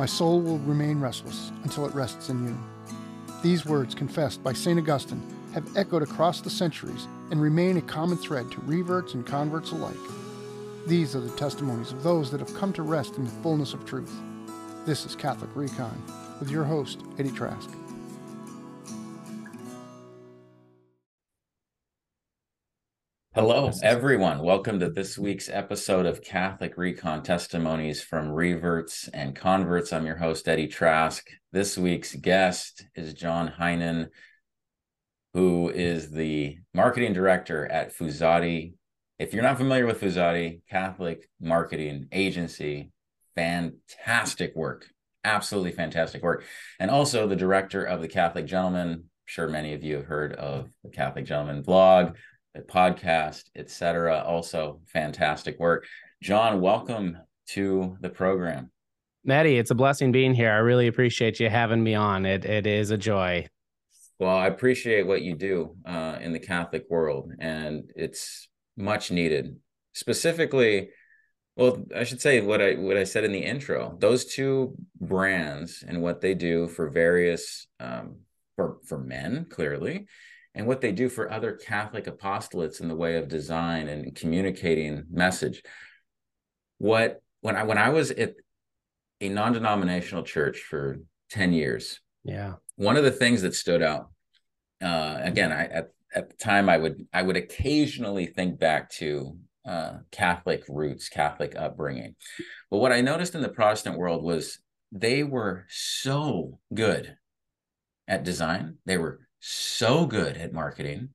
My soul will remain restless until it rests in you. These words, confessed by St. Augustine, have echoed across the centuries and remain a common thread to reverts and converts alike. These are the testimonies of those that have come to rest in the fullness of truth. This is Catholic Recon with your host, Eddie Trask. Hello, everyone. Welcome to this week's episode of Catholic Recon Testimonies from Reverts and Converts. I'm your host, Eddie Trask. This week's guest is John Heinen, who is the marketing director at Fuzati. If you're not familiar with Fuzati, Catholic marketing agency, fantastic work, absolutely fantastic work. And also the director of the Catholic Gentleman. I'm sure many of you have heard of the Catholic Gentleman blog podcast, etc. Also, fantastic work. John, welcome to the program. Maddie, it's a blessing being here. I really appreciate you having me on. It it is a joy. Well, I appreciate what you do uh, in the Catholic world, and it's much needed. Specifically, well, I should say what I what I said in the intro. Those two brands and what they do for various um, for for men, clearly, and what they do for other Catholic apostolates in the way of design and communicating message. What when I when I was at a non-denominational church for 10 years. Yeah. One of the things that stood out, uh, again, I at, at the time I would I would occasionally think back to uh, Catholic roots, Catholic upbringing. But what I noticed in the Protestant world was they were so good at design. They were so good at marketing.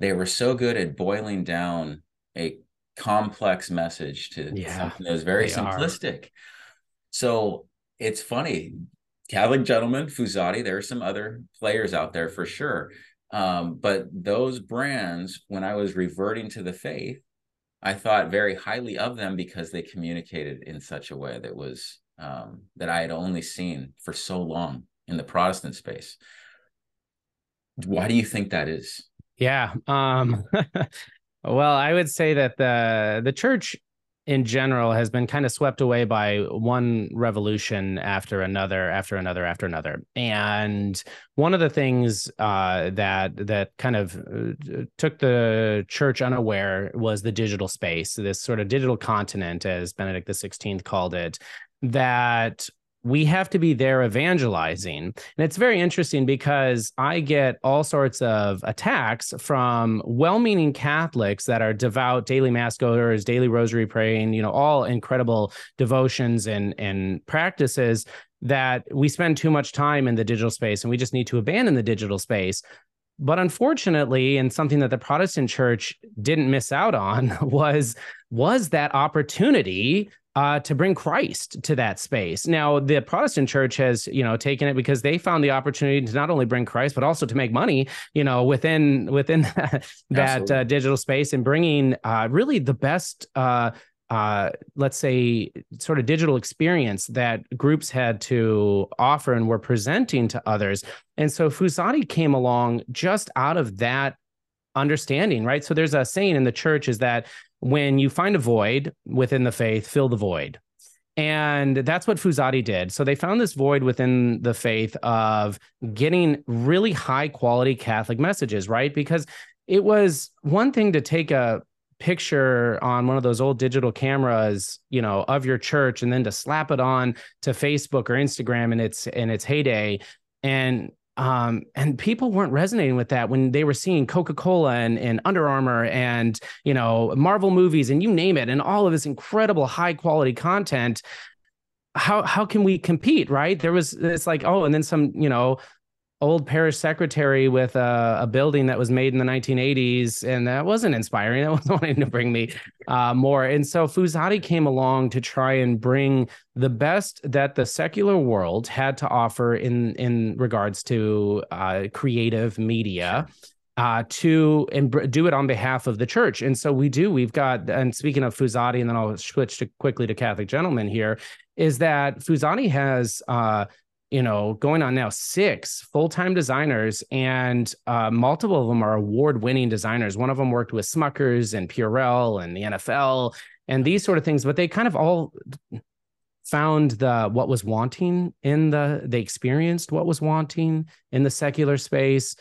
They were so good at boiling down a complex message to yeah, something that was very simplistic. Are. So it's funny. Catholic Gentleman, Fuzati, there are some other players out there for sure. Um, but those brands, when I was reverting to the faith, I thought very highly of them because they communicated in such a way that was um, that I had only seen for so long in the Protestant space. Why do you think that is? Yeah. Um, well, I would say that the the church in general has been kind of swept away by one revolution after another after another after another and one of the things uh, that that kind of uh, took the church unaware was the digital space this sort of digital continent as benedict xvi called it that we have to be there evangelizing. And it's very interesting because I get all sorts of attacks from well meaning Catholics that are devout daily mass goers, daily rosary praying, you know, all incredible devotions and, and practices that we spend too much time in the digital space and we just need to abandon the digital space. But unfortunately, and something that the Protestant church didn't miss out on was was that opportunity uh, to bring Christ to that space. Now, the Protestant church has, you know, taken it because they found the opportunity to not only bring Christ but also to make money, you know, within within that uh, digital space and bringing uh, really the best. Uh, uh, let's say sort of digital experience that groups had to offer and were presenting to others. And so Fuzati came along just out of that understanding, right? So there's a saying in the church is that when you find a void within the faith, fill the void. And that's what Fuzati did. So they found this void within the faith of getting really high quality Catholic messages, right? Because it was one thing to take a picture on one of those old digital cameras, you know, of your church and then to slap it on to Facebook or Instagram in its in its heyday and um, and people weren't resonating with that when they were seeing Coca-Cola and, and Under Armour and you know Marvel movies and you name it and all of this incredible high quality content. How how can we compete? Right? There was it's like oh, and then some you know old parish secretary with a, a, building that was made in the 1980s, and that wasn't inspiring. That was wanting to bring me uh, more. And so Fuzati came along to try and bring the best that the secular world had to offer in in regards to uh, creative media. Uh, to and do it on behalf of the church. And so we do. We've got, and speaking of Fuzati, and then I'll switch to quickly to Catholic gentlemen here, is that Fuzati has uh, you know, going on now six full time designers, and uh, multiple of them are award winning designers. One of them worked with Smuckers and Purell and the NFL and these sort of things, but they kind of all found the what was wanting in the they experienced what was wanting in the secular space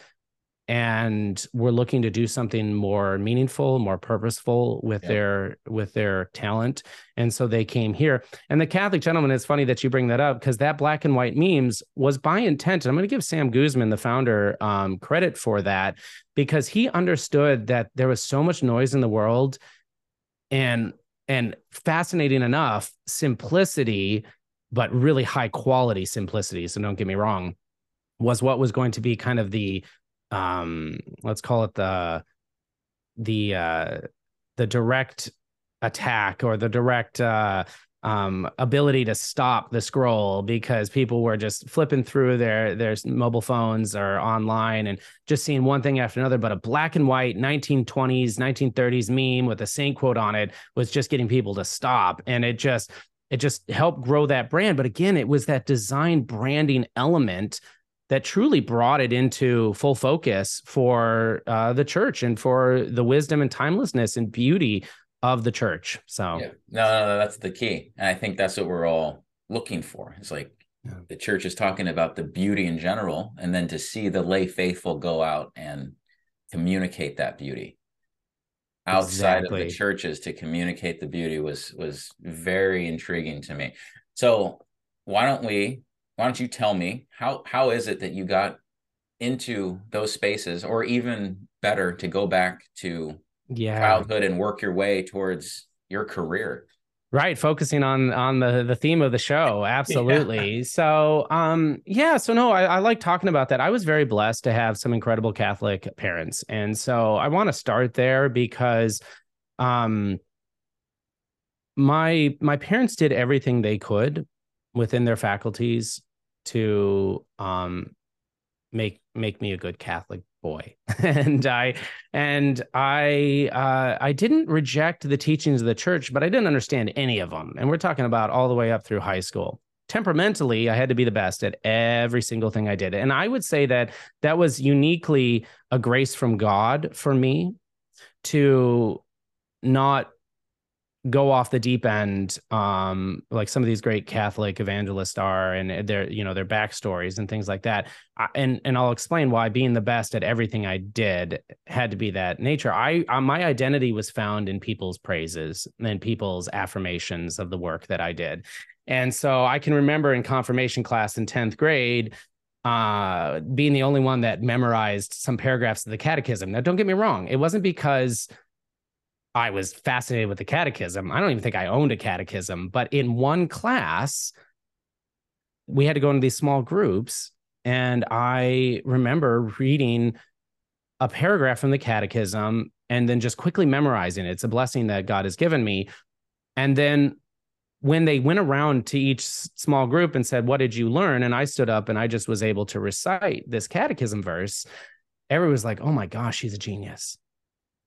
and were looking to do something more meaningful more purposeful with their with their talent. And so they came here. And the catholic gentleman it's funny that you bring that up because that black and white memes was by intent and i'm going to give sam guzman the founder um, credit for that because he understood that there was so much noise in the world and and fascinating enough simplicity but really high quality simplicity so don't get me wrong was what was going to be kind of the um let's call it the the uh the direct attack or the direct uh um ability to stop the scroll because people were just flipping through their their mobile phones or online and just seeing one thing after another. But a black and white 1920s 1930s meme with a saint quote on it was just getting people to stop. And it just it just helped grow that brand. But again it was that design branding element that truly brought it into full focus for uh, the church and for the wisdom and timelessness and beauty of the church. So, yeah. no, no, no, that's the key. And I think that's what we're all looking for. It's like yeah. the church is talking about the beauty in general, and then to see the lay faithful go out and communicate that beauty outside exactly. of the churches to communicate the beauty was was very intriguing to me. So why don't we why don't you tell me how how is it that you got into those spaces or even better to go back to yeah. childhood and work your way towards your career? Right focusing on on the the theme of the show. Absolutely. Yeah. so um yeah so no I, I like talking about that. I was very blessed to have some incredible catholic parents. And so i want to start there because um my my parents did everything they could within their faculties to um, make make me a good Catholic boy. and I and I uh, I didn't reject the teachings of the church, but I didn't understand any of them. And we're talking about all the way up through high school. Temperamentally, I had to be the best at every single thing I did. And I would say that that was uniquely a grace from God for me to not go off the deep end um like some of these great catholic evangelists are and their you know their backstories and things like that. I, and and i'll explain why being the best at everything i did had to be that nature. I uh, my identity was found in people's praises and people's affirmations of the work that i did. And so i can remember in confirmation class in 10th grade uh being the only one that memorized some paragraphs of the catechism. Now don't get me wrong it wasn't because I was fascinated with the catechism. I don't even think I owned a catechism, but in one class, we had to go into these small groups. And I remember reading a paragraph from the catechism and then just quickly memorizing it. It's a blessing that God has given me. And then when they went around to each small group and said, What did you learn? And I stood up and I just was able to recite this catechism verse. Everyone was like, Oh my gosh, he's a genius.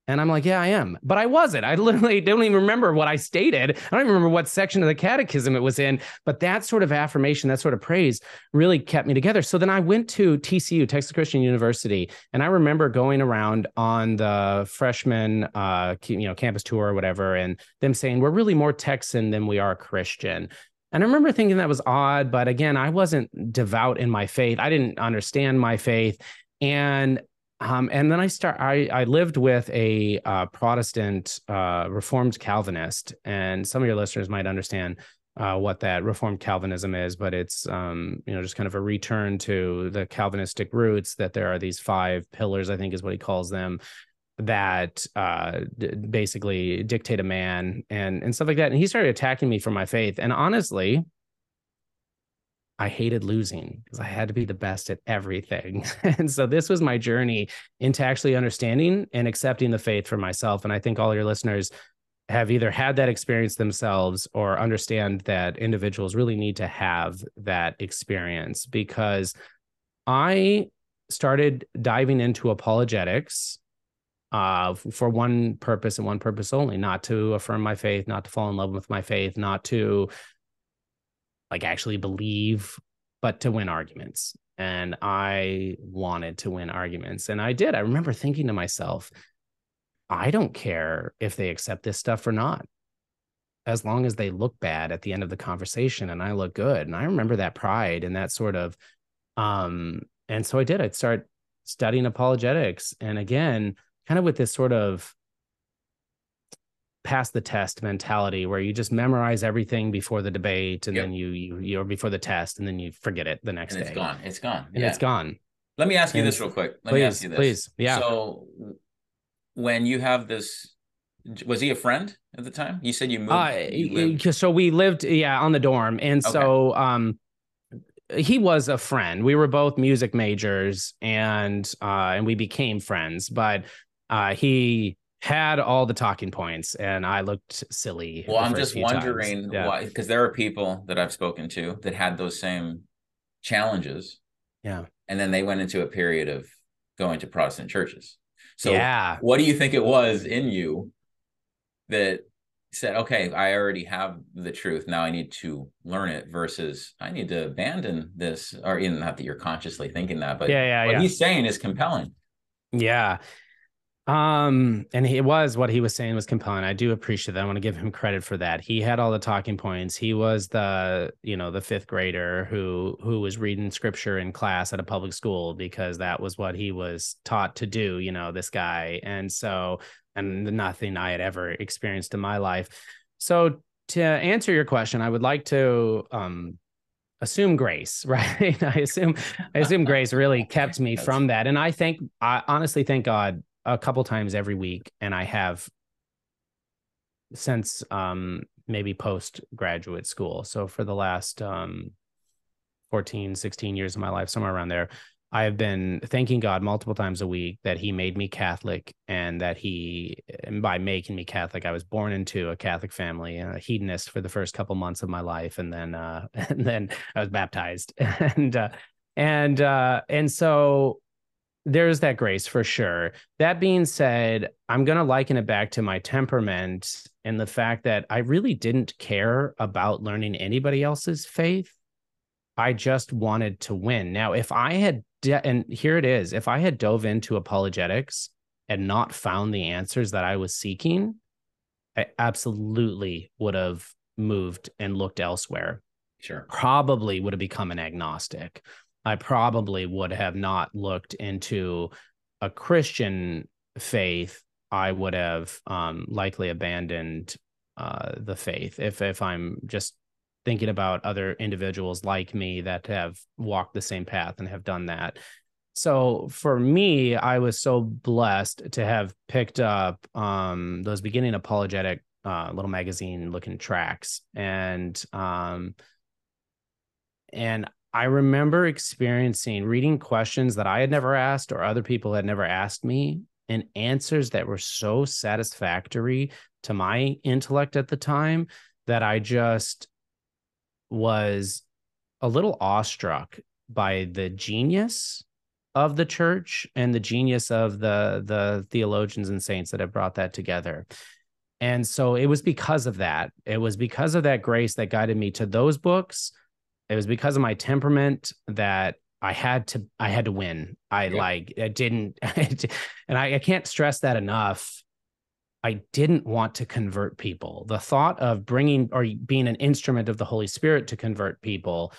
And I'm like, yeah, I am. But I wasn't. I literally don't even remember what I stated. I don't even remember what section of the catechism it was in. But that sort of affirmation, that sort of praise really kept me together. So then I went to TCU, Texas Christian University. And I remember going around on the freshman uh, you know, campus tour or whatever, and them saying, we're really more Texan than we are Christian. And I remember thinking that was odd, but again, I wasn't devout in my faith. I didn't understand my faith. And um, and then I start. I I lived with a uh, Protestant uh, Reformed Calvinist, and some of your listeners might understand uh, what that Reformed Calvinism is, but it's um, you know just kind of a return to the Calvinistic roots. That there are these five pillars, I think, is what he calls them, that uh, d- basically dictate a man and and stuff like that. And he started attacking me for my faith. And honestly, I hated losing because I had to be the best at everything. and so this was my journey into actually understanding and accepting the faith for myself. And I think all your listeners have either had that experience themselves or understand that individuals really need to have that experience because I started diving into apologetics uh, for one purpose and one purpose only, not to affirm my faith, not to fall in love with my faith, not to like actually believe, but to win arguments. And I wanted to win arguments. And I did. I remember thinking to myself, I don't care if they accept this stuff or not. as long as they look bad at the end of the conversation and I look good. And I remember that pride and that sort of um and so I did. I'd start studying apologetics and again, kind of with this sort of pass the test mentality where you just memorize everything before the debate and yep. then you you you or before the test and then you forget it the next and day. It's gone. It's gone. And yeah. it's gone. Let me ask you and this real quick. Let please, me ask you this. Please. Yeah. So when you have this was he a friend at the time? You said you moved. Uh, you so we lived, yeah, on the dorm, and okay. so um, he was a friend. We were both music majors, and uh, and we became friends. But uh, he had all the talking points, and I looked silly. Well, I'm just wondering yeah. why, because there are people that I've spoken to that had those same challenges. Yeah, and then they went into a period of going to Protestant churches. So, yeah. what do you think it was in you that said, okay, I already have the truth. Now I need to learn it versus I need to abandon this, or even not that you're consciously thinking that, but yeah, yeah, what yeah. he's saying is compelling. Yeah. Um, and it was what he was saying was compelling. I do appreciate that. I want to give him credit for that. He had all the talking points. He was the, you know, the fifth grader who who was reading scripture in class at a public school because that was what he was taught to do, you know, this guy. And so and nothing I had ever experienced in my life. So to answer your question, I would like to um assume grace, right? I assume I assume grace really kept me from that. And I think I honestly thank God a couple times every week and I have since um maybe post graduate school. So for the last um 14, 16 years of my life, somewhere around there, I have been thanking God multiple times a week that He made me Catholic and that He, and by making me Catholic, I was born into a Catholic family, a hedonist for the first couple months of my life, and then, uh, and then I was baptized, and, uh, and, uh, and so there's that grace for sure. That being said, I'm going to liken it back to my temperament and the fact that I really didn't care about learning anybody else's faith. I just wanted to win. Now, if I had, de- and here it is, if I had dove into apologetics and not found the answers that I was seeking, I absolutely would have moved and looked elsewhere. Sure. Probably would have become an agnostic I probably would have not looked into a Christian faith. I would have um, likely abandoned uh, the faith if if I'm just thinking about other individuals like me that have walked the same path and have done that. So for me, I was so blessed to have picked up um, those beginning apologetic uh, little magazine looking tracks and um, and I remember experiencing reading questions that I had never asked or other people had never asked me and answers that were so satisfactory to my intellect at the time that I just was a little awestruck by the genius of the church and the genius of the the theologians and saints that have brought that together. And so it was because of that. It was because of that grace that guided me to those books it was because of my temperament that I had to I had to win. I yeah. like I didn't and I, I can't stress that enough. I didn't want to convert people. The thought of bringing or being an instrument of the Holy Spirit to convert people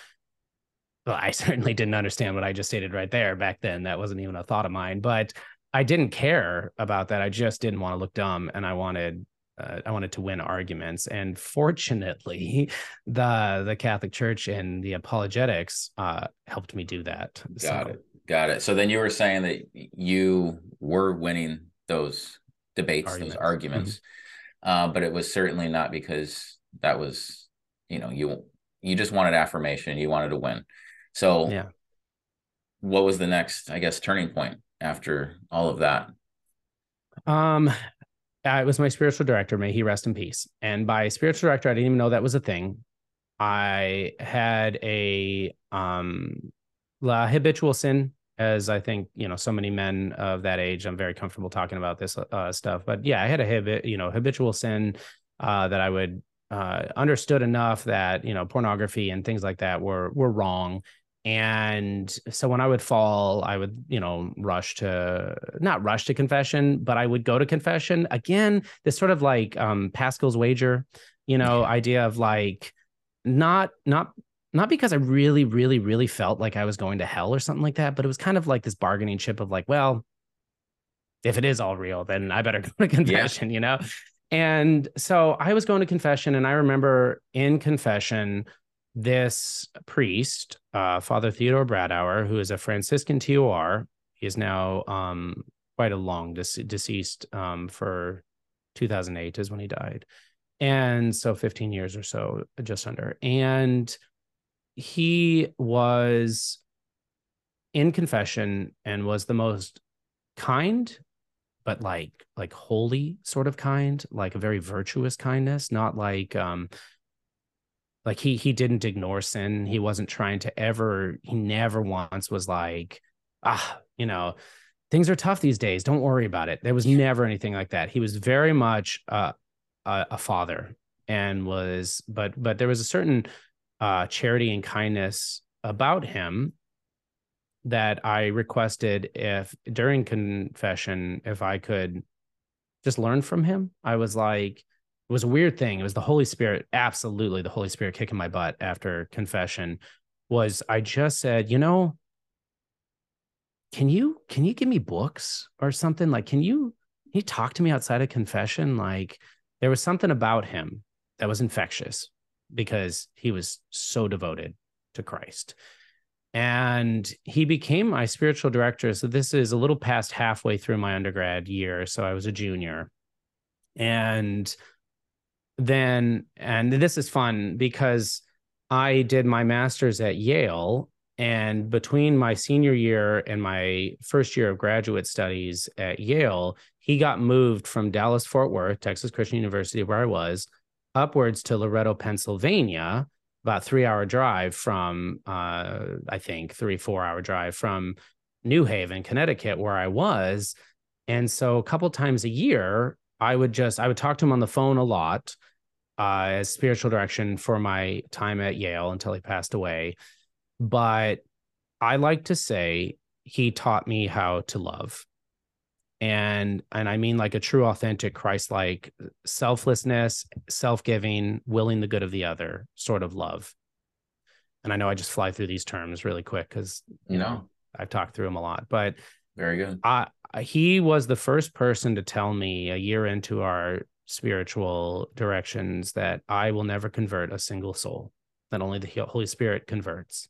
well, I certainly didn't understand what I just stated right there back then. That wasn't even a thought of mine, but I didn't care about that. I just didn't want to look dumb and I wanted uh, I wanted to win arguments, and fortunately, the the Catholic Church and the apologetics uh, helped me do that. Got so, it, got it. So then you were saying that you were winning those debates, arguments. those arguments, mm-hmm. uh, but it was certainly not because that was, you know, you you just wanted affirmation, you wanted to win. So yeah, what was the next, I guess, turning point after all of that? Um, uh, it was my spiritual director. May he rest in peace. And by spiritual director, I didn't even know that was a thing. I had a um la habitual sin, as I think you know so many men of that age. I'm very comfortable talking about this uh, stuff, but yeah, I had a habit, you know, habitual sin uh, that I would uh, understood enough that you know pornography and things like that were were wrong and so when i would fall i would you know rush to not rush to confession but i would go to confession again this sort of like um pascal's wager you know, idea of like not not not because I really, really, really felt like I was going to hell or something like that, but it was kind of like this bargaining chip of like, well, if it is all real, then I better go to confession, yeah. you know? And so I was going to confession, and I remember in confession, this priest, uh, Father Theodore Bradauer, who is a Franciscan TOR, he is now um, quite a long deceased um, for 2008 is when he died. And so 15 years or so, just under. And he was in confession and was the most kind but like like holy sort of kind like a very virtuous kindness not like um like he he didn't ignore sin. He wasn't trying to ever he never once was like ah you know things are tough these days. Don't worry about it. There was never anything like that. He was very much uh, a, a father and was but but there was a certain uh, charity and kindness about him that I requested if during confession, if I could just learn from him. I was like, it was a weird thing. It was the Holy Spirit, absolutely the Holy Spirit kicking my butt after confession. Was I just said, you know, can you can you give me books or something? Like, can you can you talk to me outside of confession? Like, there was something about him that was infectious because he was so devoted to Christ. And he became my spiritual director. So this is a little past halfway through my undergrad year. So I was a junior. And then, and this is fun because I did my master's at Yale. And between my senior year and my first year of graduate studies at Yale, he got moved from Dallas, Fort Worth, Texas Christian University, where I was, upwards to Loretto, Pennsylvania, about three hour drive from, uh, I think, three, four hour drive from New Haven, Connecticut, where I was. And so a couple times a year, I would just, I would talk to him on the phone a lot uh, as spiritual direction for my time at Yale until he passed away. But I like to say he taught me how to love. And and i mean like a true authentic christ-like selflessness self-giving willing the good of the other sort of love. And i know i just fly through these terms really quick because you know i've talked through them a lot but very good. I, he was the first person to tell me a year into our spiritual directions that i will never convert a single soul that only the holy spirit converts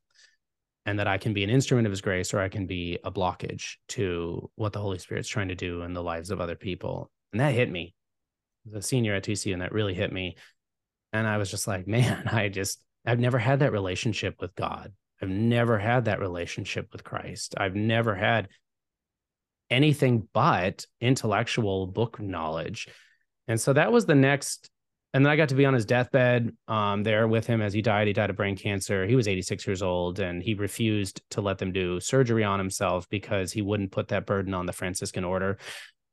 and that I can be an instrument of his grace or I can be a blockage to what the Holy Spirit's trying to do in the lives of other people. And that hit me. The senior at TC, and that really hit me. And I was just like, man, I just, I've never had that relationship with God. I've never had that relationship with Christ. I've never had anything but intellectual book knowledge. And so that was the next and then I got to be on his deathbed um, there with him as he died. He died of brain cancer. He was 86 years old, and he refused to let them do surgery on himself because he wouldn't put that burden on the Franciscan order.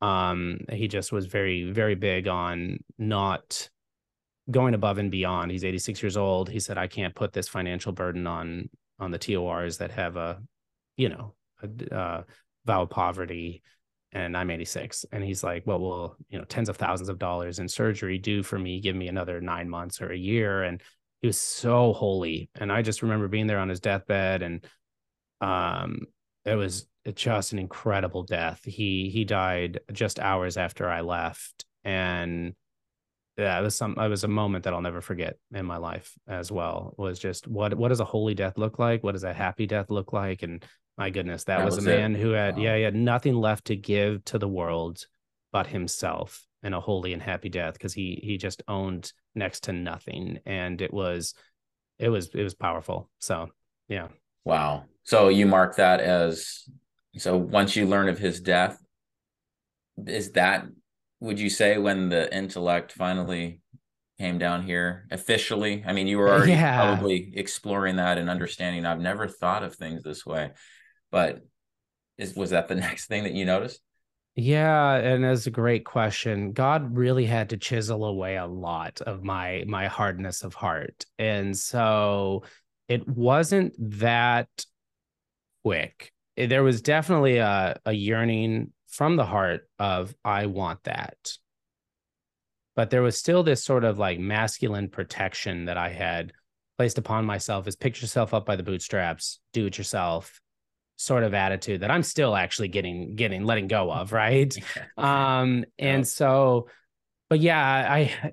Um, he just was very, very big on not going above and beyond. He's 86 years old. He said, "I can't put this financial burden on on the TORs that have a, you know, a, uh, vow poverty." And I'm 86. And he's like, well, well, you know, tens of thousands of dollars in surgery due for me, give me another nine months or a year. And he was so holy. And I just remember being there on his deathbed and um it was just an incredible death. He he died just hours after I left. And yeah, it was some it was a moment that I'll never forget in my life as well. Was just what what does a holy death look like? What does a happy death look like? And my goodness, that, that was, was, a man it. who had, wow. yeah, he had nothing left to give to the world but himself and a holy and happy death because he he just owned next to nothing, and it was, it was it was powerful. So yeah. Wow. So you mark that as so once you learn of his death, is that would you say when the intellect finally came down here officially? I mean, you were already yeah. probably exploring that and understanding. I've never thought of things this way. But is was that the next thing that you noticed? Yeah, and that's a great question. God really had to chisel away a lot of my my hardness of heart. And so it wasn't that quick. Eh, there was definitely a, a yearning from the heart of I want that. but there was still this sort of like masculine protection that I had placed upon myself is pick yourself up by the bootstraps, do it yourself sort of attitude that I'm still actually getting getting letting go of, right? um and so but yeah, I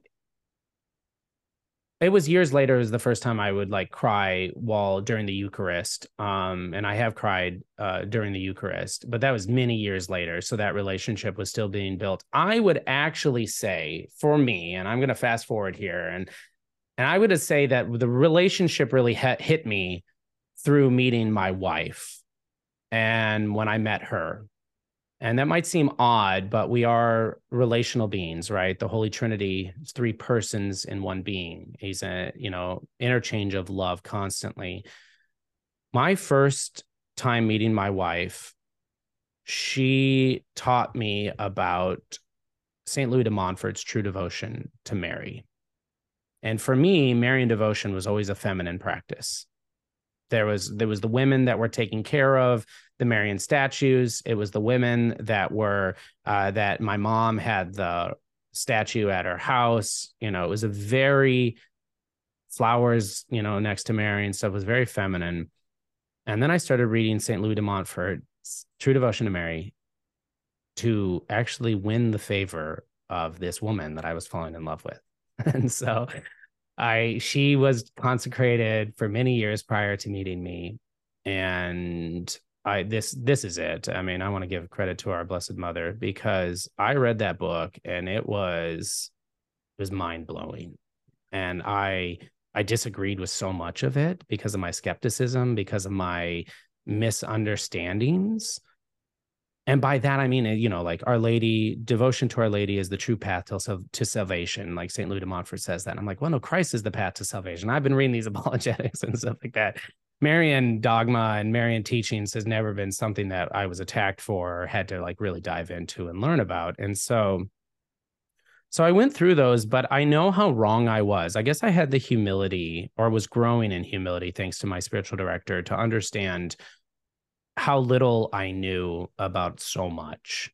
it was years later It was the first time I would like cry while during the Eucharist. Um, and I have cried uh, during the Eucharist, but that was many years later. So that relationship was still being built. I would actually say for me, and I'm going to fast forward here, and and I would say that the relationship really hit, hit me through meeting my wife, and when I met her, and that might seem odd, but we are relational beings, right? The Holy Trinity is three persons in one being. He's a, you know, interchange of love constantly. My first time meeting my wife, she taught me about St. Louis de Montfort's true devotion to Mary. And for me, Marian devotion was always a feminine practice. There was there was the women that were taken care of, the Marian statues. It was the women that were uh, that my mom had the statue at her house. You know, it was a very flowers, you know, next to Mary and stuff was very feminine. And then I started reading St. Louis de Montfort's True Devotion to Mary to actually win the favor of this woman that I was falling in love with. and so I she was consecrated for many years prior to meeting me and I this this is it. I mean, I want to give credit to our Blessed Mother because I read that book and it was it was mind blowing, and I I disagreed with so much of it because of my skepticism, because of my misunderstandings. And by that I mean, you know, like Our Lady, devotion to Our Lady is the true path to, to salvation. Like St. Louis de Montfort says that. And I'm like, well, no, Christ is the path to salvation. I've been reading these apologetics and stuff like that. Marian dogma and Marian teachings has never been something that I was attacked for or had to like really dive into and learn about. And so so I went through those, but I know how wrong I was. I guess I had the humility or was growing in humility thanks to my spiritual director to understand how little I knew about so much.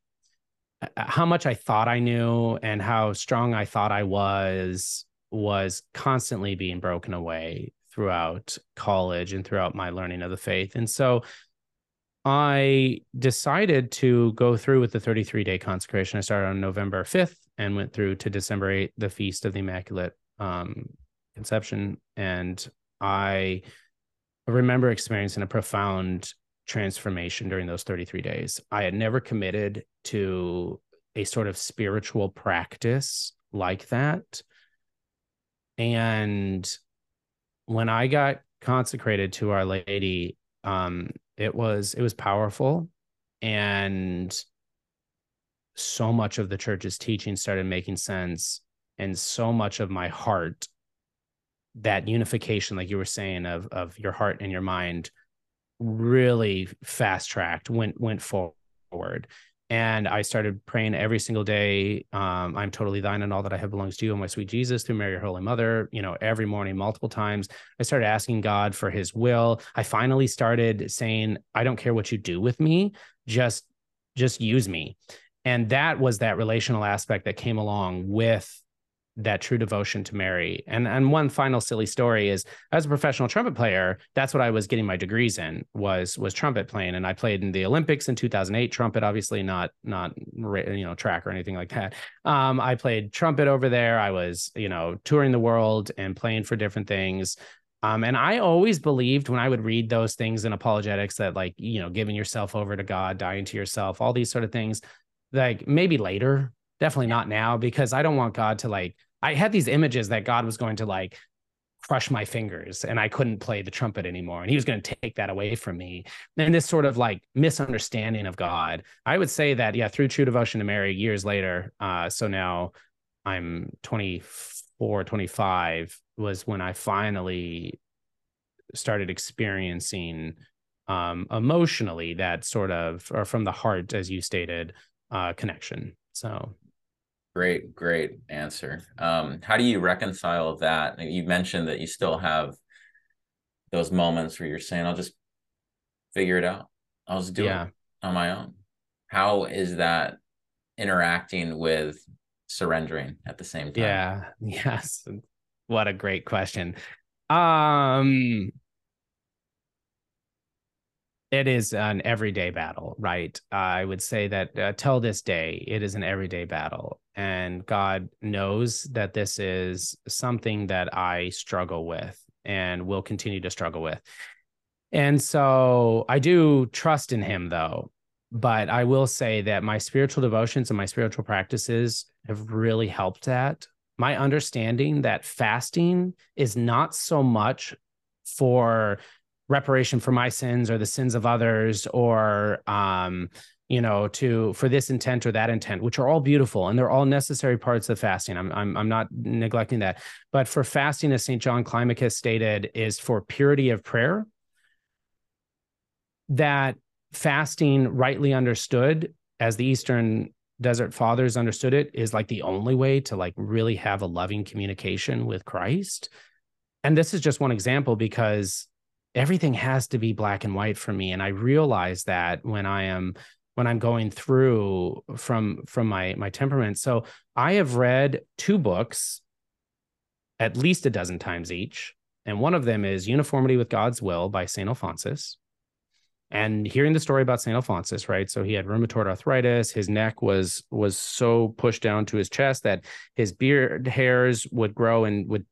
Uh, uh, how much I thought I knew and how strong I thought I was was constantly being broken away throughout college and throughout my learning of the faith. And so I decided to go through with the 33 day consecration. I started on November 5th and went through to December 8th, the feast of the Immaculate um, Conception. And I remember experiencing a profound transformation during those 33 days. I had never committed to a sort of spiritual practice like that. And when I got consecrated to Our Lady, um, it was it was powerful, and so much of the church's teaching started making sense, and so much of my heart, that unification, like you were saying, of of your heart and your mind, really fast tracked, went went forward, and I started praying every single day. Um, I'm totally thine, and all that I have belongs to you, and my sweet Jesus, through Mary, your Holy Mother. You know, every morning, multiple times. I started asking God for His will. I finally started saying, "I don't care what you do with me, just, just use me." And that was that relational aspect that came along with that true devotion to Mary. And and one final silly story is as a professional trumpet player, that's what I was getting my degrees in was was trumpet playing and I played in the Olympics in 2008 trumpet obviously not not you know track or anything like that. Um I played trumpet over there. I was, you know, touring the world and playing for different things. Um, and I always believed when I would read those things in apologetics that like, you know, giving yourself over to God, dying to yourself, all these sort of things, like maybe later, definitely not now, because I don't want God to like I had these images that God was going to like crush my fingers and I couldn't play the trumpet anymore. And he was going to take that away from me. And this sort of like misunderstanding of God. I would say that, yeah, through true devotion to Mary years later. Uh, so now I'm 24, 25 was when I finally started experiencing um, emotionally that sort of, or from the heart, as you stated, uh, connection. So Great, great answer. Um, how do you reconcile that? You mentioned that you still have those moments where you're saying, I'll just figure it out. I'll just do yeah. it on my own. How is that interacting with surrendering at the same time? Yeah. Yes. What a great question. Um it is an everyday battle, right? Uh, I would say that uh, till this day, it is an everyday battle. And God knows that this is something that I struggle with and will continue to struggle with. And so I do trust in Him, though. But I will say that my spiritual devotions and my spiritual practices have really helped that. My understanding that fasting is not so much for reparation for my sins or the sins of others or um you know to for this intent or that intent which are all beautiful and they're all necessary parts of fasting. I'm i'm, I'm not neglecting that. But for fasting as st john climacus stated is for purity of prayer that fasting rightly understood as the eastern desert fathers understood it is like the only way to like really have a loving communication with christ. And this is just one example because everything has to be black and white for me. And i realize that when i am when i'm going through from from my my temperament. So i have read two books at least a dozen times each. And one of them is uniformity with god's will by st alphonsus. And hearing the story about st alphonsus right? So he had rheumatoid arthritis. His neck was was so pushed down to his chest that his beard hairs would grow and would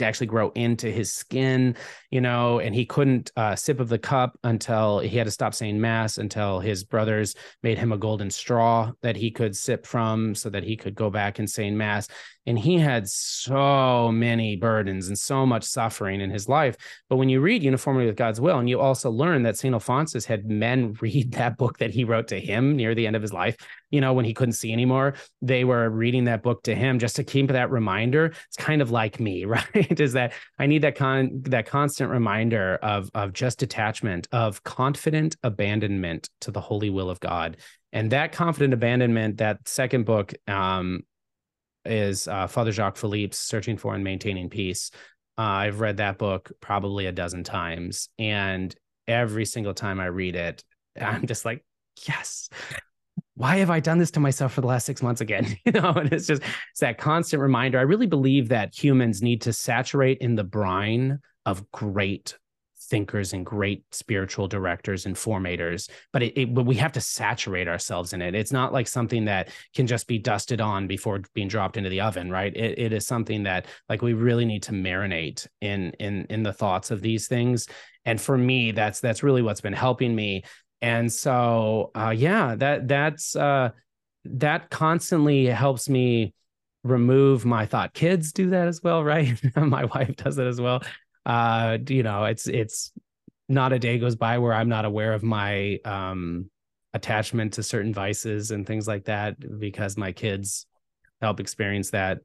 actually grow into his skin, you know, and he couldn't uh, sip of the cup until he had to stop saying mass until his brothers made him a golden straw that he could sip from so that he could go back and say mass and he had so many burdens and so much suffering in his life. But when you read uniformity with god's will and you also learn that st alphonsus had men read that book that he wrote to him near the end of his life you know when he couldn't see anymore they were reading that book to him just to keep that reminder. It's kind of like me right? Is that i need that con that constant reminder of of just detachment of confident abandonment to the holy will of god. And that confident abandonment that second book um, is uh, Father Jacques Philippe's Searching for and Maintaining Peace. Uh, I've read that book probably a dozen times, and every single time I read it, I'm just like, yes. Why have I done this to myself for the last six months again? You know, and it's just it's that constant reminder. I really believe that humans need to saturate in the brine of great thinkers and great spiritual directors and formators but it, it, we have to saturate ourselves in it. It's not like something that can just be dusted on before being dropped into the oven right? It, it is something that like we really need to marinate in in in the thoughts of these things. And for me that's that's really what's been helping me. And so uh yeah that that's uh that constantly helps me remove my thought kids do that as well right? My wife does it as well uh you know it's it's not a day goes by where i'm not aware of my um attachment to certain vices and things like that because my kids help experience that.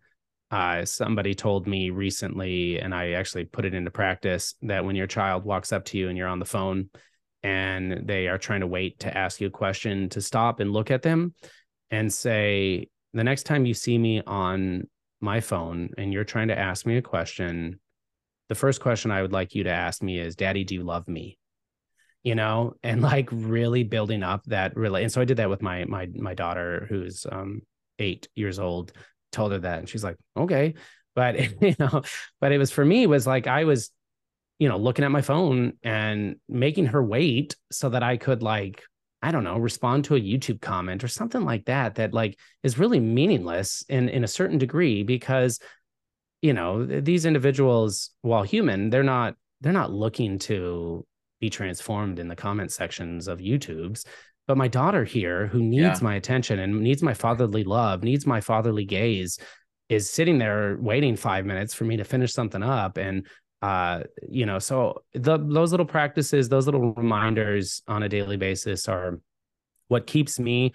Uh, somebody told me recently and i actually put it into practice that when your child walks up to you and you're on the phone and they are trying to wait to ask you a question to stop and look at them and say the next time you see me on my phone and you're trying to ask me a question the first question I would like you to ask me is, Daddy, do you love me? You know, and like really building up that really. And so I did that with my my my daughter, who's um eight years old. Told her that, and she's like, okay, but you know, but it was for me was like I was, you know, looking at my phone and making her wait so that I could like I don't know, respond to a YouTube comment or something like that that like is really meaningless in in a certain degree because you know these individuals while human they're not they're not looking to be transformed in the comment sections of youtube's but my daughter here who needs yeah. my attention and needs my fatherly love needs my fatherly gaze is sitting there waiting five minutes for me to finish something up and uh you know so the those little practices those little reminders on a daily basis are what keeps me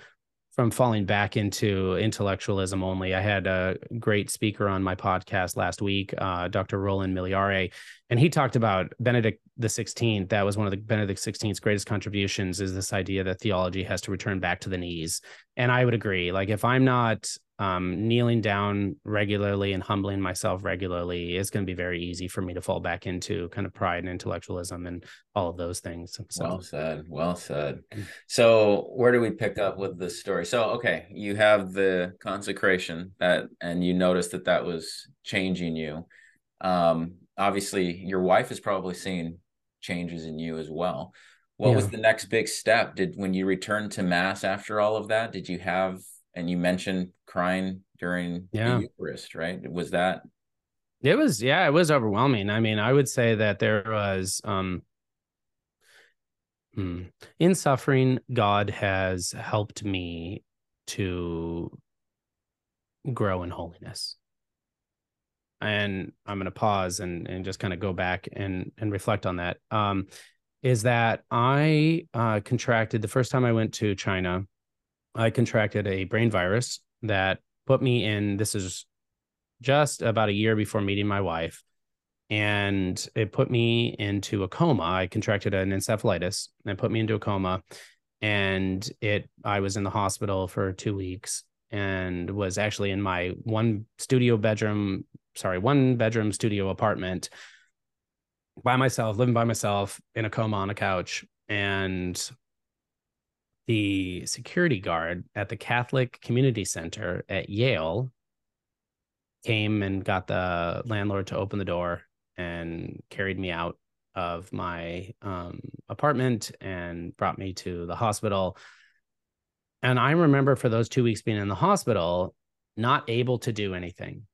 from falling back into intellectualism only. I had a great speaker on my podcast last week, uh, Dr. Roland Millare, and he talked about Benedict the 16th, that was one of the Benedict 16th's greatest contributions is this idea that theology has to return back to the knees. And I would agree. Like if I'm not um, kneeling down regularly and humbling myself regularly, it's going to be very easy for me to fall back into kind of pride and intellectualism and all of those things. So. Well said. Well said. Mm. So where do we pick up with this story? So okay, you have the consecration that, and you noticed that that was changing you. Um, obviously, your wife is probably seeing changes in you as well. What yeah. was the next big step? Did when you returned to mass after all of that, did you have and you mentioned crying during yeah. the Eucharist, right? Was that? It was, yeah, it was overwhelming. I mean, I would say that there was, um, hmm, in suffering, God has helped me to grow in holiness. And I'm going to pause and, and just kind of go back and, and reflect on that. Um, is that I uh, contracted the first time I went to China I contracted a brain virus that put me in. This is just about a year before meeting my wife. And it put me into a coma. I contracted an encephalitis and put me into a coma. And it, I was in the hospital for two weeks and was actually in my one studio bedroom, sorry, one bedroom studio apartment by myself, living by myself in a coma on a couch. And the security guard at the Catholic Community Center at Yale came and got the landlord to open the door and carried me out of my um, apartment and brought me to the hospital. And I remember for those two weeks being in the hospital, not able to do anything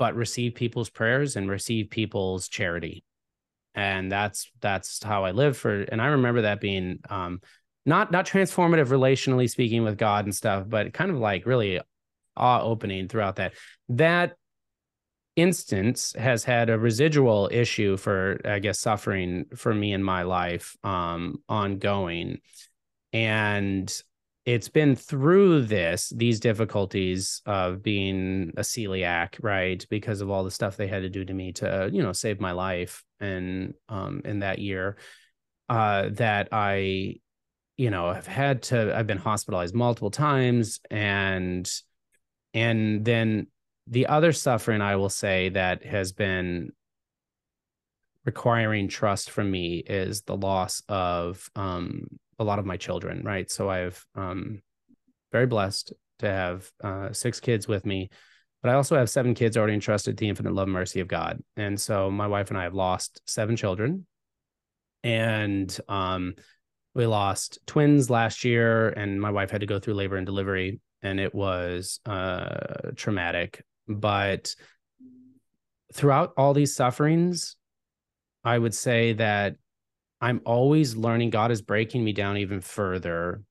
but receive people's prayers and receive people's charity. And that's that's how I live for. And I remember that being um, not not transformative relationally speaking with God and stuff, but kind of like really awe opening throughout that. That instance has had a residual issue for I guess suffering for me in my life um ongoing. And it's been through this these difficulties of being a celiac right because of all the stuff they had to do to me to you know save my life and um in that year uh that i you know i've had to i've been hospitalized multiple times and and then the other suffering i will say that has been requiring trust from me is the loss of um, a lot of my children right? So i've um very blessed to have uh, six kids with me but i also have seven kids already entrusted to the infinite love and mercy of god. And so my wife and i have lost seven children. And um we lost twins last year and my wife had to go through labor and delivery and it was uh, traumatic. But throughout all these sufferings i would say that i'm always learning god is breaking me down even further.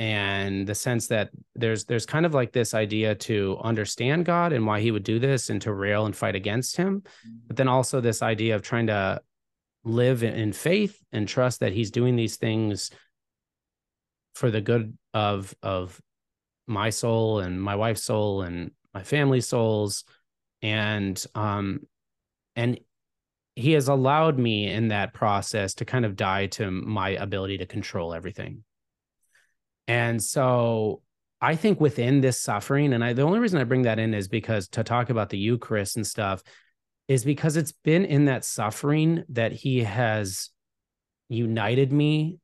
And the sense that there's there's kind of like this idea to understand god and why he would do this and to rail and fight against him. But then also this idea of trying to live in faith and trust that he's doing these things for the good of of my soul and my wife's soul and my family's souls. And um and he has allowed me in that process to kind of die to my ability to control everything and so i think within this suffering and i the only reason i bring that in is because to talk about the eucharist and stuff is because it's been in that suffering that he has united me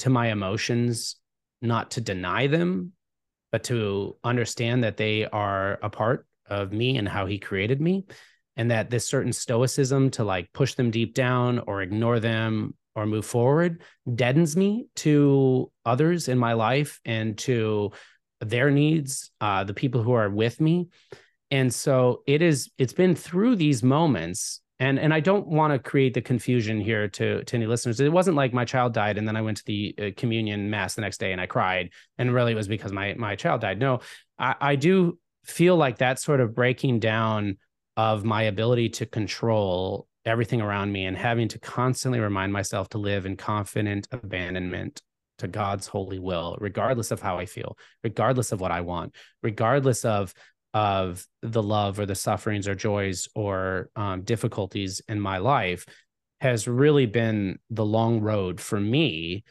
to my emotions, not to deny them, but to understand that they are a part of me and how he created me. And that this certain stoicism to like push them deep down or ignore them or move forward deadens me to others in my life and to their needs, uh, the people who are with me and so it is it's been through these moments and and I don't want to create the confusion here to to any listeners. It wasn't like my child died and then I went to the uh, communion mass the next day and I cried and really it was because my my child died. No, I, I do feel like that sort of breaking down of my ability to control everything around me and having to constantly remind myself to live in confident abandonment to God's holy will, regardless of how I feel, regardless of what I want, regardless of of the love or the sufferings or joys or um, difficulties in my life has really been the long road for me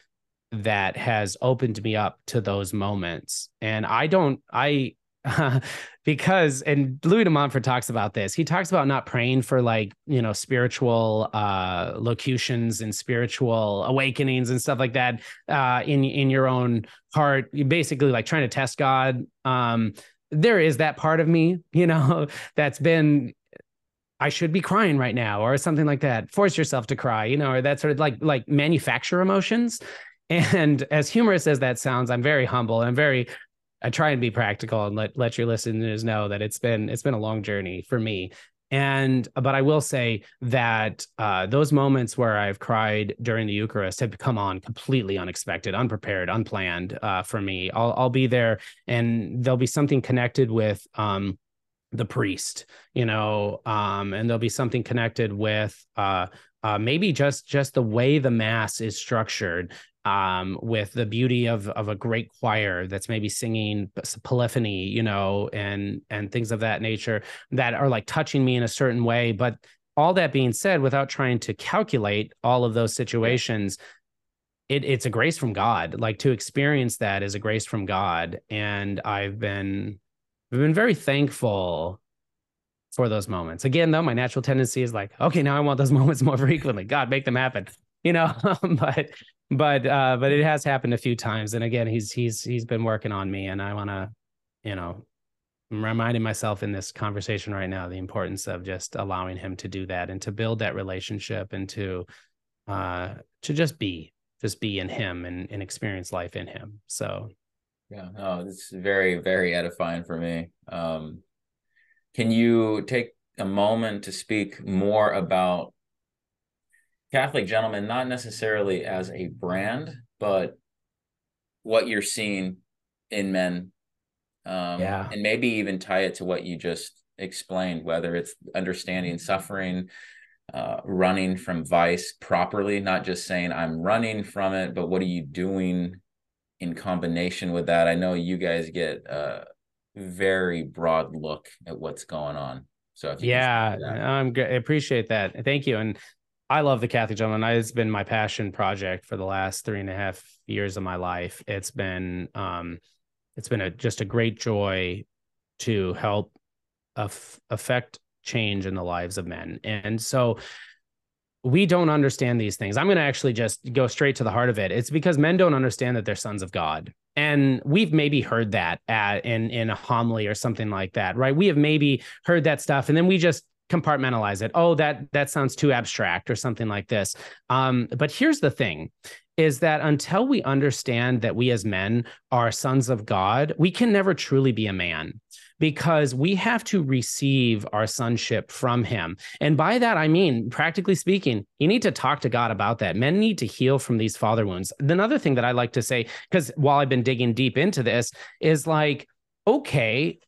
that has opened me up to those moments. And I don't, I, because and Louis de Montfort talks about this. He talks about not praying for like you know spiritual uh, locutions and spiritual awakenings and stuff like that uh, in in your own heart. You basically like trying to test God. Um, there is that part of me, you know, that's been I should be crying right now or something like that. Force yourself to cry, you know, or that sort of like like manufacture emotions. And as humorous as that sounds, I'm very humble. I'm very I try and be practical and let let your listeners know that it's been it's been a long journey for me. And but I will say that uh, those moments where I've cried during the Eucharist have come on completely unexpected, unprepared, unplanned uh, for me. I'll I'll be there, and there'll be something connected with um, the priest, you know, um, and there'll be something connected with uh, uh, maybe just just the way the mass is structured um, with the beauty of of a great choir that's maybe singing polyphony, you know, and and things of that nature that are like touching me in a certain way. But all that being said, without trying to calculate all of those situations, it, it's a grace from God. Like to experience that is a grace from God, and I've been I've been very thankful for those moments. Again, though, my natural tendency is like, okay, now I want those moments more frequently. God, make them happen. You know, but but uh, but it has happened a few times. And again, he's he's he's been working on me, and I want to, you know, I'm reminding myself in this conversation right now the importance of just allowing him to do that and to build that relationship and to uh to just be just be in him and, and experience life in him. So. Yeah no it's very very edifying for me. Um can you take a moment to speak more about Catholic gentleman, not necessarily as a brand, but what you're seeing in men. Um, yeah. And maybe even tie it to what you just explained, whether it's understanding suffering, uh, running from vice properly, not just saying I'm running from it, but what are you doing in combination with that? I know you guys get a very broad look at what's going on. So yeah, I'm good. I appreciate that. Thank you. And I love the Catholic Gentleman. It's been my passion project for the last three and a half years of my life. It's been um, it's been a just a great joy to help af- affect change in the lives of men. And so we don't understand these things. I'm going to actually just go straight to the heart of it. It's because men don't understand that they're sons of God. And we've maybe heard that at, in in a homily or something like that, right? We have maybe heard that stuff, and then we just compartmentalize it. Oh, that that sounds too abstract or something like this. Um, but here's the thing is that until we understand that we as men are sons of God, we can never truly be a man because we have to receive our sonship from him. And by that, I mean, practically speaking, you need to talk to God about that. Men need to heal from these father wounds. Another thing that I like to say, because while I've been digging deep into this, is like, okay,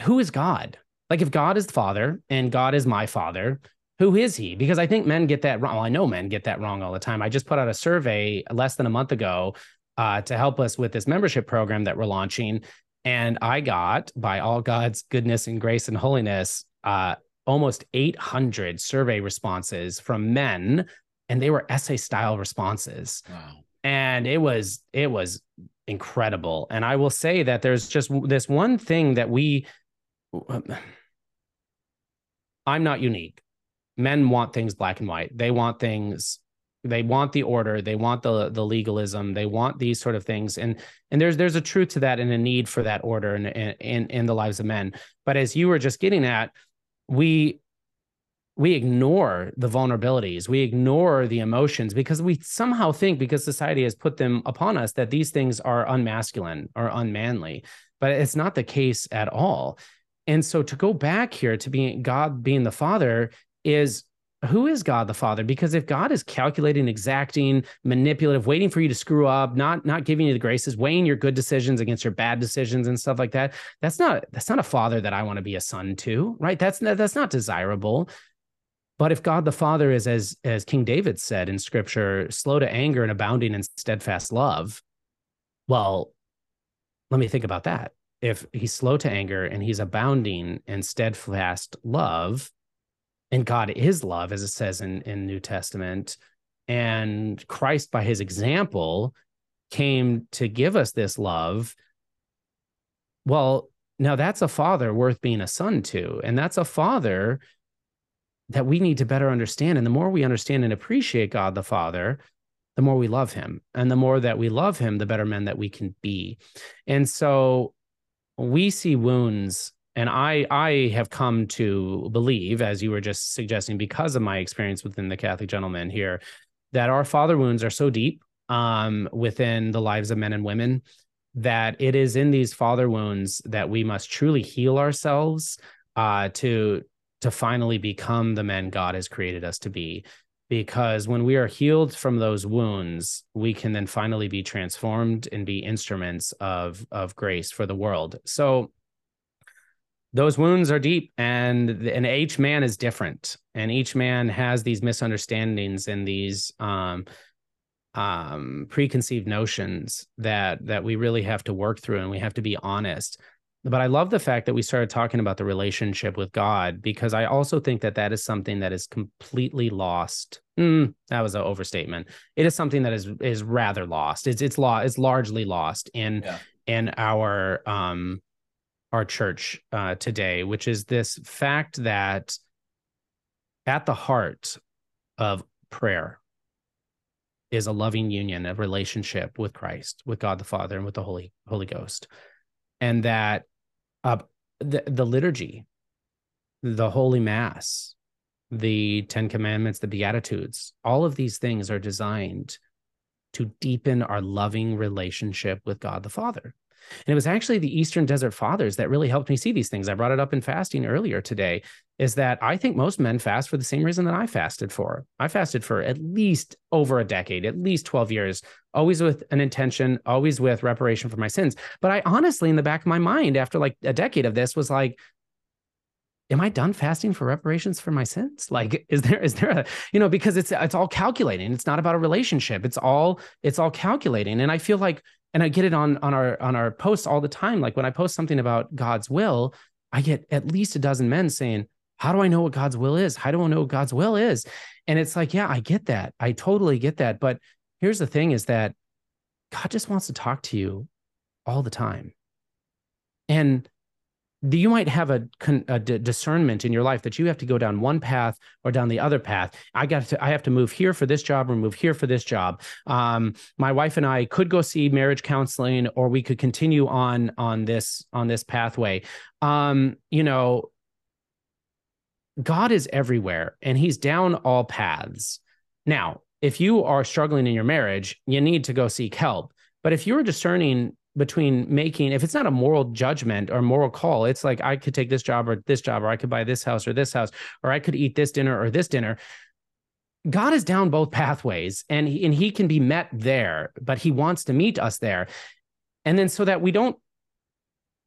who is God? Like if God is the father and God is my father, who is he? Because I think men get that wrong. Well, I know men get that wrong all the time. I just put out a survey less than a month ago uh, to help us with this membership program that we're launching. And I got, by all God's goodness and grace and holiness, uh, almost 800 survey responses from men, and they were essay style responses. Wow. And it was it was incredible. And I will say that there's just this one thing that we I'm not unique. Men want things black and white. They want things they want the order they want the the legalism they want these sort of things. And and there's there's a truth to that and a need for that order in in in the lives of men. But as you were just getting at we we ignore the vulnerabilities. We ignore the emotions because we somehow think because society has put them upon us that these things are unmasculine or unmanly. But it's not the case at all and so to go back here to being God being the Father is who is God the Father? Because if God is calculating, exacting, manipulative, waiting for you to screw up, not not giving you the graces, weighing your good decisions against your bad decisions and stuff like that, that's not that's not a father that I want to be a son to, right? That's that's not desirable. But if God the Father is as as King David said in Scripture, slow to anger and abounding in steadfast love, well, let me think about that if he's slow to anger and he's abounding in steadfast love, and God is love, as it says in in New Testament, and Christ by His example came to give us this love. Well, now that's a father worth being a son to, and that's a father that we need to better understand. And the more we understand and appreciate God the Father, the more we love him. And the more that we love him, the better men that we can be. And so we see wounds and I I have come to believe, as you were just suggesting, because of my experience within the Catholic gentleman here, that our father wounds are so deep um, within the lives of men and women that it is in these father wounds that we must truly heal ourselves uh, to to finally become the men God has created us to be. Because when we are healed from those wounds, we can then finally be transformed and be instruments of, of grace for the world. So those wounds are deep and and each man is different and each man has these misunderstandings and these um um preconceived notions that that we really have to work through and we have to be honest but I love the fact that we started talking about the relationship with God because I also think that that is something that is completely lost. Mm, that was an overstatement. It is something that is is rather lost. It's it's law. It's largely lost in yeah. in our um our church uh, today, which is this fact that at the heart of prayer is a loving union, a relationship with Christ, with God the Father, and with the Holy Holy Ghost and that uh, the, the liturgy, the Holy Mass, the Ten Commandments, the Beatitudes, all of these things are designed to deepen our loving relationship with God the Father. And it was actually the Eastern Desert Fathers that really helped me see these things. I brought it up in fasting earlier today is that I think most men fast for the same reason that I fasted for. I fasted for at least over a decade, at least 12 years, always with an intention, always with reparation for my sins. But I honestly, in the back of my mind, after like a decade of this, was like, am I done fasting for reparations for my sins? Like, is there is there a you know because it's it's all calculating. It's not about a relationship. It's all it's all calculating. And I feel like, and I get it on on our on our posts all the time. Like when I post something about God's will, I get at least a dozen men saying, how do I know what God's will is? How do I know what God's will is? And it's like, yeah, I get that. I totally get that. But here's the thing is that God just wants to talk to you all the time. And you might have a, a discernment in your life that you have to go down one path or down the other path. I got to, I have to move here for this job or move here for this job. Um, my wife and I could go see marriage counseling, or we could continue on on this on this pathway. Um, you know, God is everywhere and he's down all paths. Now, if you are struggling in your marriage, you need to go seek help. But if you're discerning between making, if it's not a moral judgment or moral call, it's like I could take this job or this job, or I could buy this house or this house, or I could eat this dinner or this dinner. God is down both pathways and he, and he can be met there, but he wants to meet us there. And then so that we don't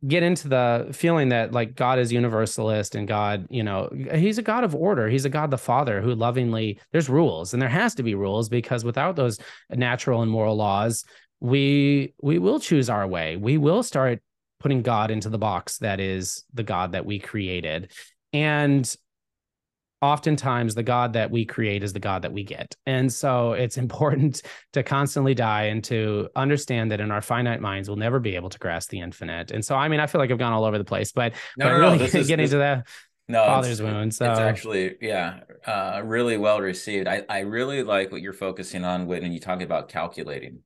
get into the feeling that like God is universalist and God, you know, he's a God of order. He's a God the Father who lovingly there's rules and there has to be rules because without those natural and moral laws, we we will choose our way. We will start putting God into the box that is the God that we created. And oftentimes the God that we create is the God that we get. And so it's important to constantly die and to understand that in our finite minds, we'll never be able to grasp the infinite. And so, I mean, I feel like I've gone all over the place, but, no, but no, really no, is, getting this, to that no, father's wound. So it's actually, yeah, uh, really well received. I, I really like what you're focusing on when you talk about calculating.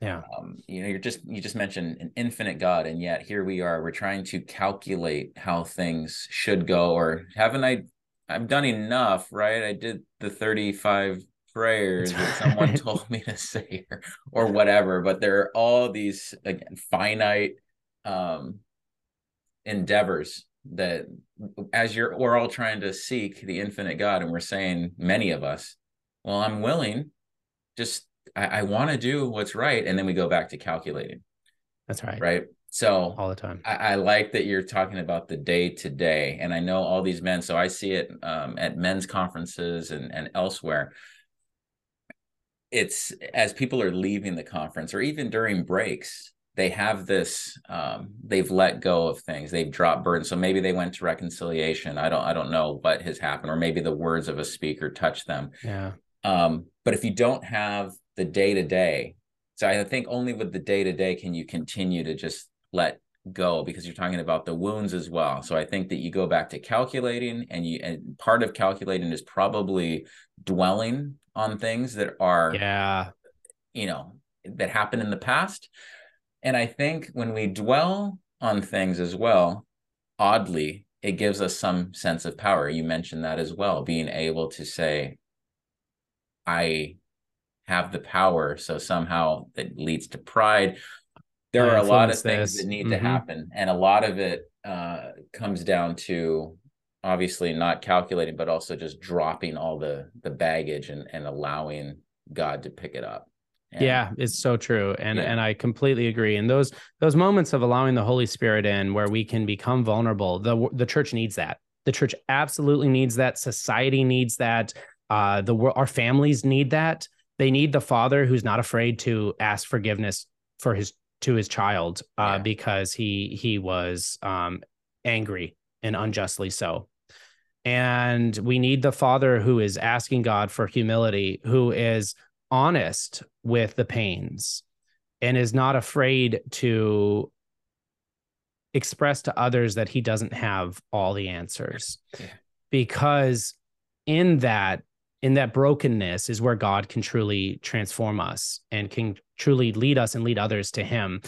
Yeah. Um, you know, you're just you just mentioned an infinite God, and yet here we are. We're trying to calculate how things should go, or haven't I I've done enough, right? I did the 35 prayers that someone told me to say or, or whatever, but there are all these again finite um endeavors that as you're we're all trying to seek the infinite God and we're saying many of us, well, I'm willing, just I, I want to do what's right. And then we go back to calculating. That's right. Right. So all the time. I, I, like that you're talking about the day to day. And I know all these men, so I see it um, at men's conferences and, and elsewhere. It's as people are leaving the conference or even during breaks, they have this um, they've let go of things they've dropped burdens so maybe they went to reconciliation i don't i don't know what has happened or maybe the words of a speaker touched them yeah um, but if you don't have the day to day. So i think only with the day to day can you continue to just let go because you're talking about the wounds as well. So i think that you go back to calculating and you and part of calculating is probably dwelling on things that are yeah. you know that happened in the past. And I think when we dwell on things as well, oddly, it gives us some sense of power. You mentioned that as well, being able to say, I have the power. So somehow that leads to pride. There are a lot of things this. that need mm-hmm. to happen. And a lot of it uh, comes down to obviously not calculating, but also just dropping all the the baggage and, and allowing God to pick it up. And, yeah, it's so true. And yeah. and I completely agree. And those those moments of allowing the Holy Spirit in where we can become vulnerable, the the church needs that. The church absolutely needs that. Society needs that. Uh the our families need that. They need the father who's not afraid to ask forgiveness for his to his child uh yeah. because he he was um angry and unjustly so. And we need the father who is asking God for humility, who is honest with the pains and is not afraid to express to others that he doesn't have all the answers yeah. because in that in that brokenness is where god can truly transform us and can truly lead us and lead others to him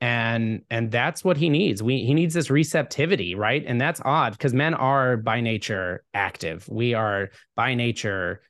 and and that's what he needs we he needs this receptivity right and that's odd because men are by nature active we are by nature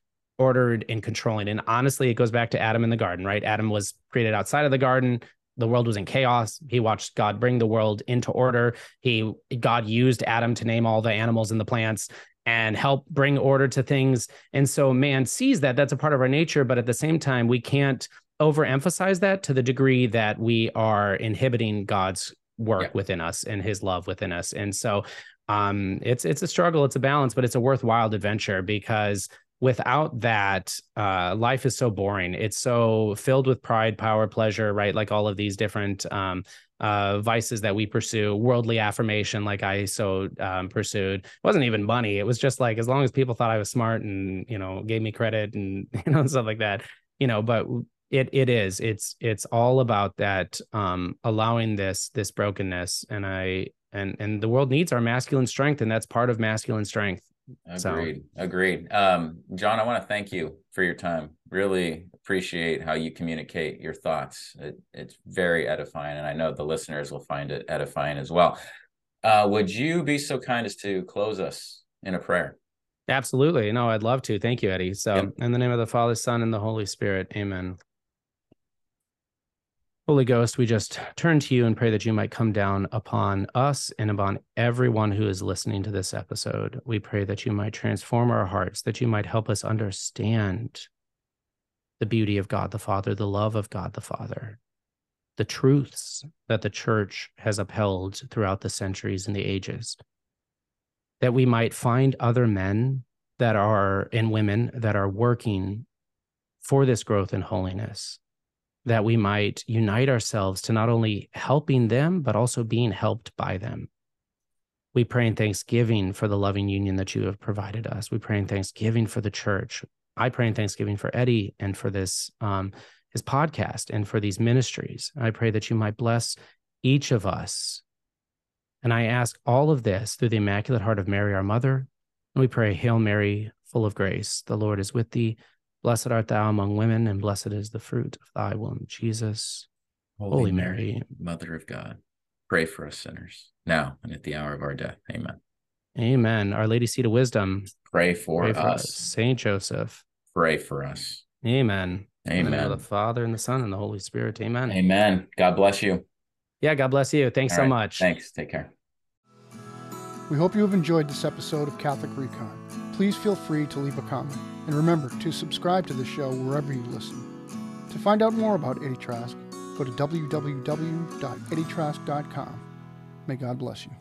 ordered and controlling. And honestly, it goes back to Adam in the garden, right? Adam was created outside of the garden. The world was in chaos. He watched God bring the world into order. He God used Adam to name all the animals and the plants and help bring order to things. And so man sees that that's a part of our nature, but at the same time, we can't overemphasize that to the degree that we are inhibiting God's work yeah. within us and his love within us. And so um it's it's a struggle, it's a balance, but it's a worthwhile adventure because without that uh, life is so boring it's so filled with pride power pleasure right like all of these different um, uh, vices that we pursue worldly affirmation like i so um, pursued it wasn't even money it was just like as long as people thought i was smart and you know gave me credit and you know stuff like that you know but it it is it's it's all about that um allowing this this brokenness and i and and the world needs our masculine strength and that's part of masculine strength Agreed. So. Agreed. Um, John, I want to thank you for your time. Really appreciate how you communicate your thoughts. It, it's very edifying, and I know the listeners will find it edifying as well. Uh, would you be so kind as to close us in a prayer? Absolutely. No, I'd love to. Thank you, Eddie. So, yep. in the name of the Father, Son, and the Holy Spirit, amen. Holy Ghost, we just turn to you and pray that you might come down upon us and upon everyone who is listening to this episode. We pray that you might transform our hearts, that you might help us understand the beauty of God the Father, the love of God the Father, the truths that the church has upheld throughout the centuries and the ages. That we might find other men that are and women that are working for this growth in holiness that we might unite ourselves to not only helping them, but also being helped by them. We pray in thanksgiving for the loving union that you have provided us. We pray in thanksgiving for the church. I pray in thanksgiving for Eddie and for this um, his podcast and for these ministries. I pray that you might bless each of us. And I ask all of this through the Immaculate Heart of Mary, our Mother. And we pray, Hail Mary, full of grace, the Lord is with thee. Blessed art thou among women, and blessed is the fruit of thy womb, Jesus. Holy, Holy Mary, Mary, Mother of God, pray for us sinners, now and at the hour of our death. Amen. Amen. Our Lady Seat of Wisdom, pray for, pray for us. us. Saint Joseph, pray for us. Amen. Amen. the, the Father and the Son and the Holy Spirit. Amen. Amen. God bless you. Yeah, God bless you. Thanks All so right. much. Thanks. Take care. We hope you have enjoyed this episode of Catholic Recon. Please feel free to leave a comment. And remember to subscribe to the show wherever you listen. To find out more about Eddie Trask, go to www.eddietrask.com. May God bless you.